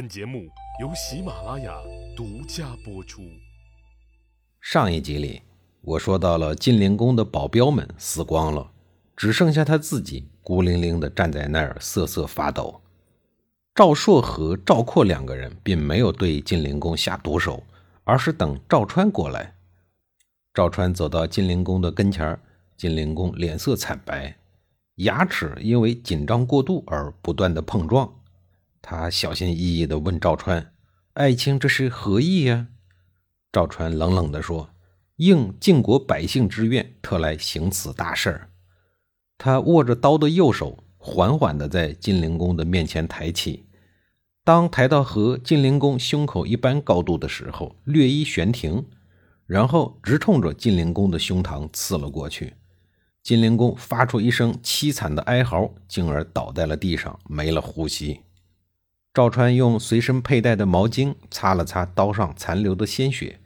本节目由喜马拉雅独家播出。上一集里，我说到了晋灵公的保镖们死光了，只剩下他自己孤零零的站在那儿瑟瑟发抖。赵朔和赵括两个人并没有对晋灵公下毒手，而是等赵川过来。赵川走到晋灵公的跟前儿，晋灵公脸色惨白，牙齿因为紧张过度而不断的碰撞。他小心翼翼地问赵川：“爱卿，这是何意呀？”赵川冷冷地说：“应晋国百姓之愿，特来行此大事儿。”他握着刀的右手缓缓地在晋灵公的面前抬起，当抬到和晋灵公胸口一般高度的时候，略一悬停，然后直冲着晋灵公的胸膛刺了过去。晋灵公发出一声凄惨的哀嚎，进而倒在了地上，没了呼吸。赵川用随身佩戴的毛巾擦了擦刀上残留的鲜血，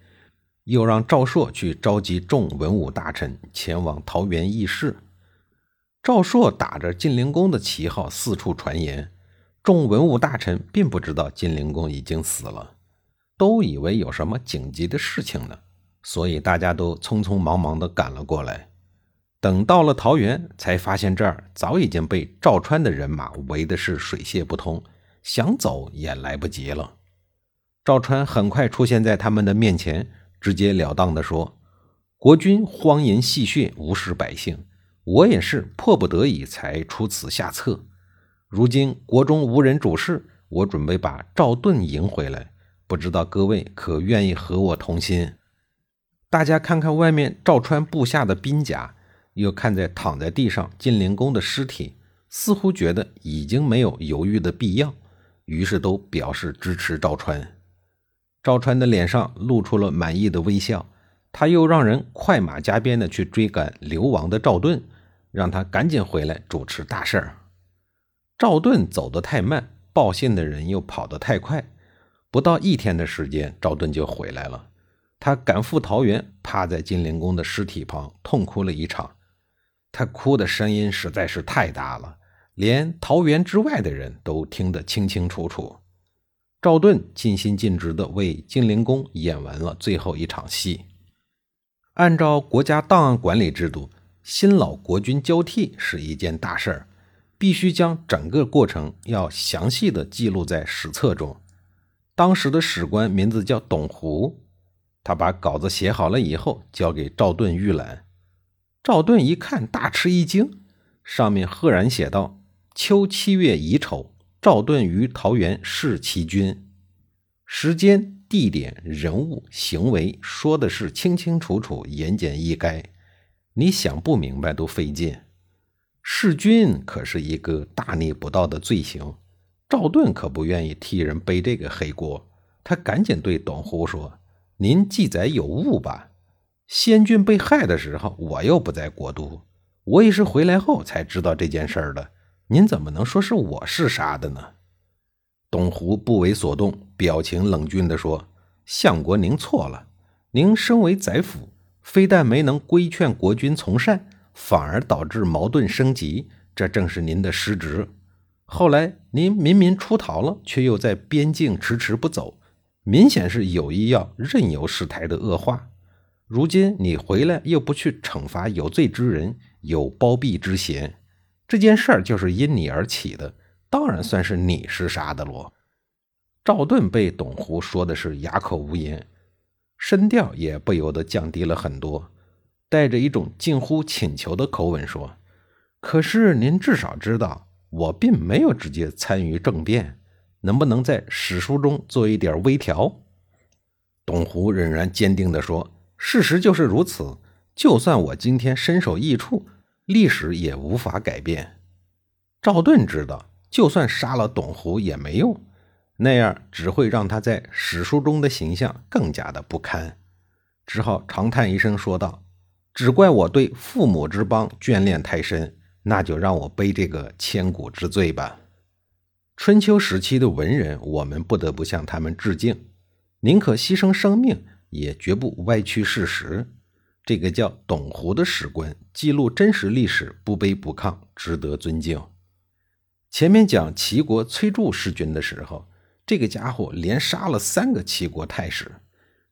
又让赵朔去召集众文武大臣前往桃园议事。赵朔打着晋灵公的旗号四处传言，众文武大臣并不知道晋灵公已经死了，都以为有什么紧急的事情呢，所以大家都匆匆忙忙地赶了过来。等到了桃园，才发现这儿早已经被赵川的人马围的是水泄不通。想走也来不及了。赵川很快出现在他们的面前，直截了当地说：“国君荒淫戏谑，无视百姓，我也是迫不得已才出此下策。如今国中无人主事，我准备把赵盾迎回来，不知道各位可愿意和我同心？”大家看看外面赵川部下的兵甲，又看在躺在地上晋灵公的尸体，似乎觉得已经没有犹豫的必要。于是都表示支持赵川。赵川的脸上露出了满意的微笑，他又让人快马加鞭的去追赶流亡的赵盾，让他赶紧回来主持大事儿。赵盾走得太慢，报信的人又跑得太快，不到一天的时间，赵盾就回来了。他赶赴桃园，趴在金陵公的尸体旁痛哭了一场。他哭的声音实在是太大了。连桃园之外的人都听得清清楚楚。赵盾尽心尽职地为金陵公演完了最后一场戏。按照国家档案管理制度，新老国君交替是一件大事儿，必须将整个过程要详细的记录在史册中。当时的史官名字叫董狐，他把稿子写好了以后，交给赵盾预览。赵盾一看，大吃一惊，上面赫然写道。秋七月乙丑，赵盾于桃园弑其君。时间、地点、人物、行为，说的是清清楚楚、言简意赅，你想不明白都费劲。弑君可是一个大逆不道的罪行，赵盾可不愿意替人背这个黑锅。他赶紧对董狐说：“您记载有误吧？先君被害的时候，我又不在国都，我也是回来后才知道这件事儿的。”您怎么能说是我是杀的呢？董狐不为所动，表情冷峻地说：“相国，您错了。您身为宰辅，非但没能规劝国君从善，反而导致矛盾升级，这正是您的失职。后来您明明出逃了，却又在边境迟迟不走，明显是有意要任由事态的恶化。如今你回来又不去惩罚有罪之人，有包庇之嫌。”这件事儿就是因你而起的，当然算是你是杀的喽。赵盾被董狐说的是哑口无言，声调也不由得降低了很多，带着一种近乎请求的口吻说：“可是您至少知道，我并没有直接参与政变，能不能在史书中做一点微调？”董狐仍然坚定地说：“事实就是如此，就算我今天身首异处。”历史也无法改变。赵盾知道，就算杀了董狐也没用，那样只会让他在史书中的形象更加的不堪。只好长叹一声，说道：“只怪我对父母之邦眷恋太深，那就让我背这个千古之罪吧。”春秋时期的文人，我们不得不向他们致敬，宁可牺牲生命，也绝不歪曲事实。这个叫董狐的史官记录真实历史，不卑不亢，值得尊敬。前面讲齐国崔杼弑君的时候，这个家伙连杀了三个齐国太史，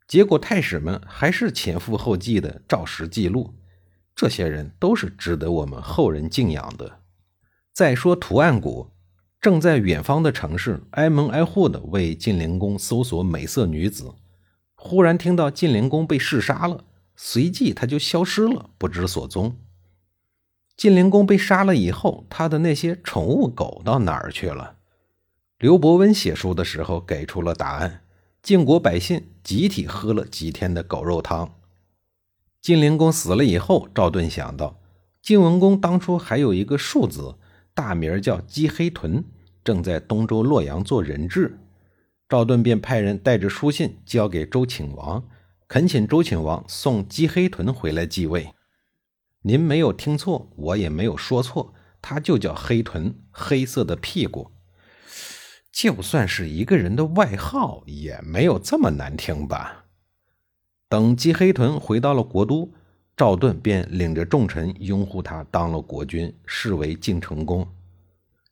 结果太史们还是前赴后继的照实记录。这些人都是值得我们后人敬仰的。再说图案谷，正在远方的城市挨门挨户的为晋灵公搜索美色女子，忽然听到晋灵公被弑杀了，随即他就消失了，不知所踪。晋灵公被杀了以后，他的那些宠物狗到哪儿去了？刘伯温写书的时候给出了答案：晋国百姓集体喝了几天的狗肉汤。晋灵公死了以后，赵盾想到晋文公当初还有一个庶子，大名叫姬黑豚，正在东周洛阳做人质。赵盾便派人带着书信交给周顷王，恳请周顷王送姬黑豚回来继位。您没有听错，我也没有说错，他就叫黑豚，黑色的屁股。就算是一个人的外号，也没有这么难听吧？等姬黑豚回到了国都，赵盾便领着众臣拥护他当了国君，视为晋成公。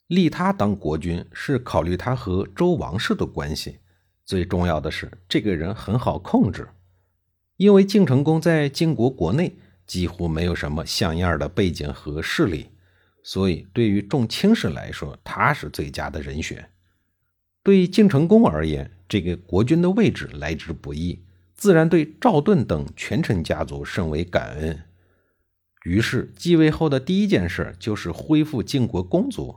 立他当国君是考虑他和周王室的关系，最重要的是这个人很好控制，因为晋成公在晋国国内几乎没有什么像样的背景和势力，所以对于众卿士来说，他是最佳的人选。对晋成公而言，这个国君的位置来之不易。自然对赵盾等权臣家族甚为感恩，于是继位后的第一件事就是恢复晋国公族，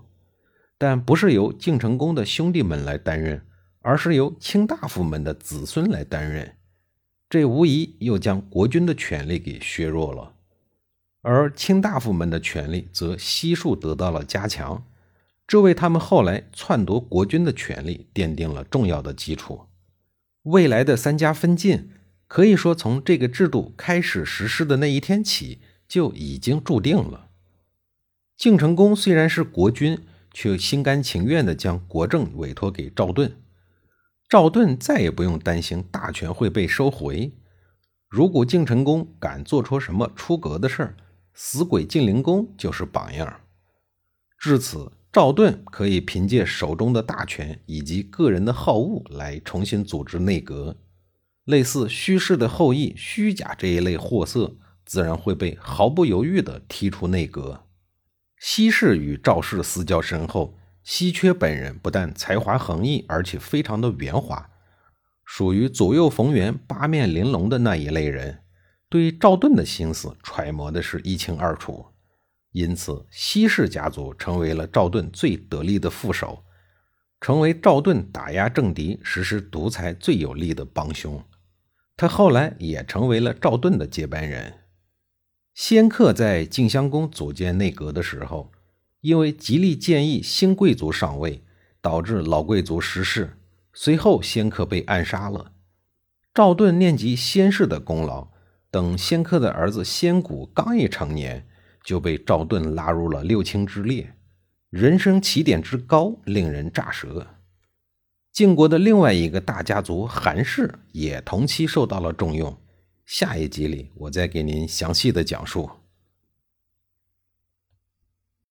但不是由晋成公的兄弟们来担任，而是由卿大夫们的子孙来担任。这无疑又将国君的权力给削弱了，而卿大夫们的权力则悉数得到了加强，这为他们后来篡夺国君的权力奠定了重要的基础。未来的三家分晋，可以说从这个制度开始实施的那一天起就已经注定了。晋成公虽然是国君，却心甘情愿地将国政委托给赵盾。赵盾再也不用担心大权会被收回。如果晋成公敢做出什么出格的事儿，死鬼晋灵公就是榜样。至此。赵盾可以凭借手中的大权以及个人的好恶来重新组织内阁，类似虚氏的后裔虚假这一类货色，自然会被毫不犹豫地踢出内阁。西氏与赵氏私交深厚，稀缺本人不但才华横溢，而且非常的圆滑，属于左右逢源、八面玲珑的那一类人，对赵盾的心思揣摩的是一清二楚。因此，西氏家族成为了赵盾最得力的副手，成为赵盾打压政敌、实施独裁最有力的帮凶。他后来也成为了赵盾的接班人。仙客在晋襄公组建内阁的时候，因为极力建议新贵族上位，导致老贵族失势，随后仙客被暗杀了。赵盾念及先氏的功劳，等仙客的儿子仙谷刚一成年。就被赵盾拉入了六卿之列，人生起点之高，令人咋舌。晋国的另外一个大家族韩氏也同期受到了重用。下一集里，我再给您详细的讲述。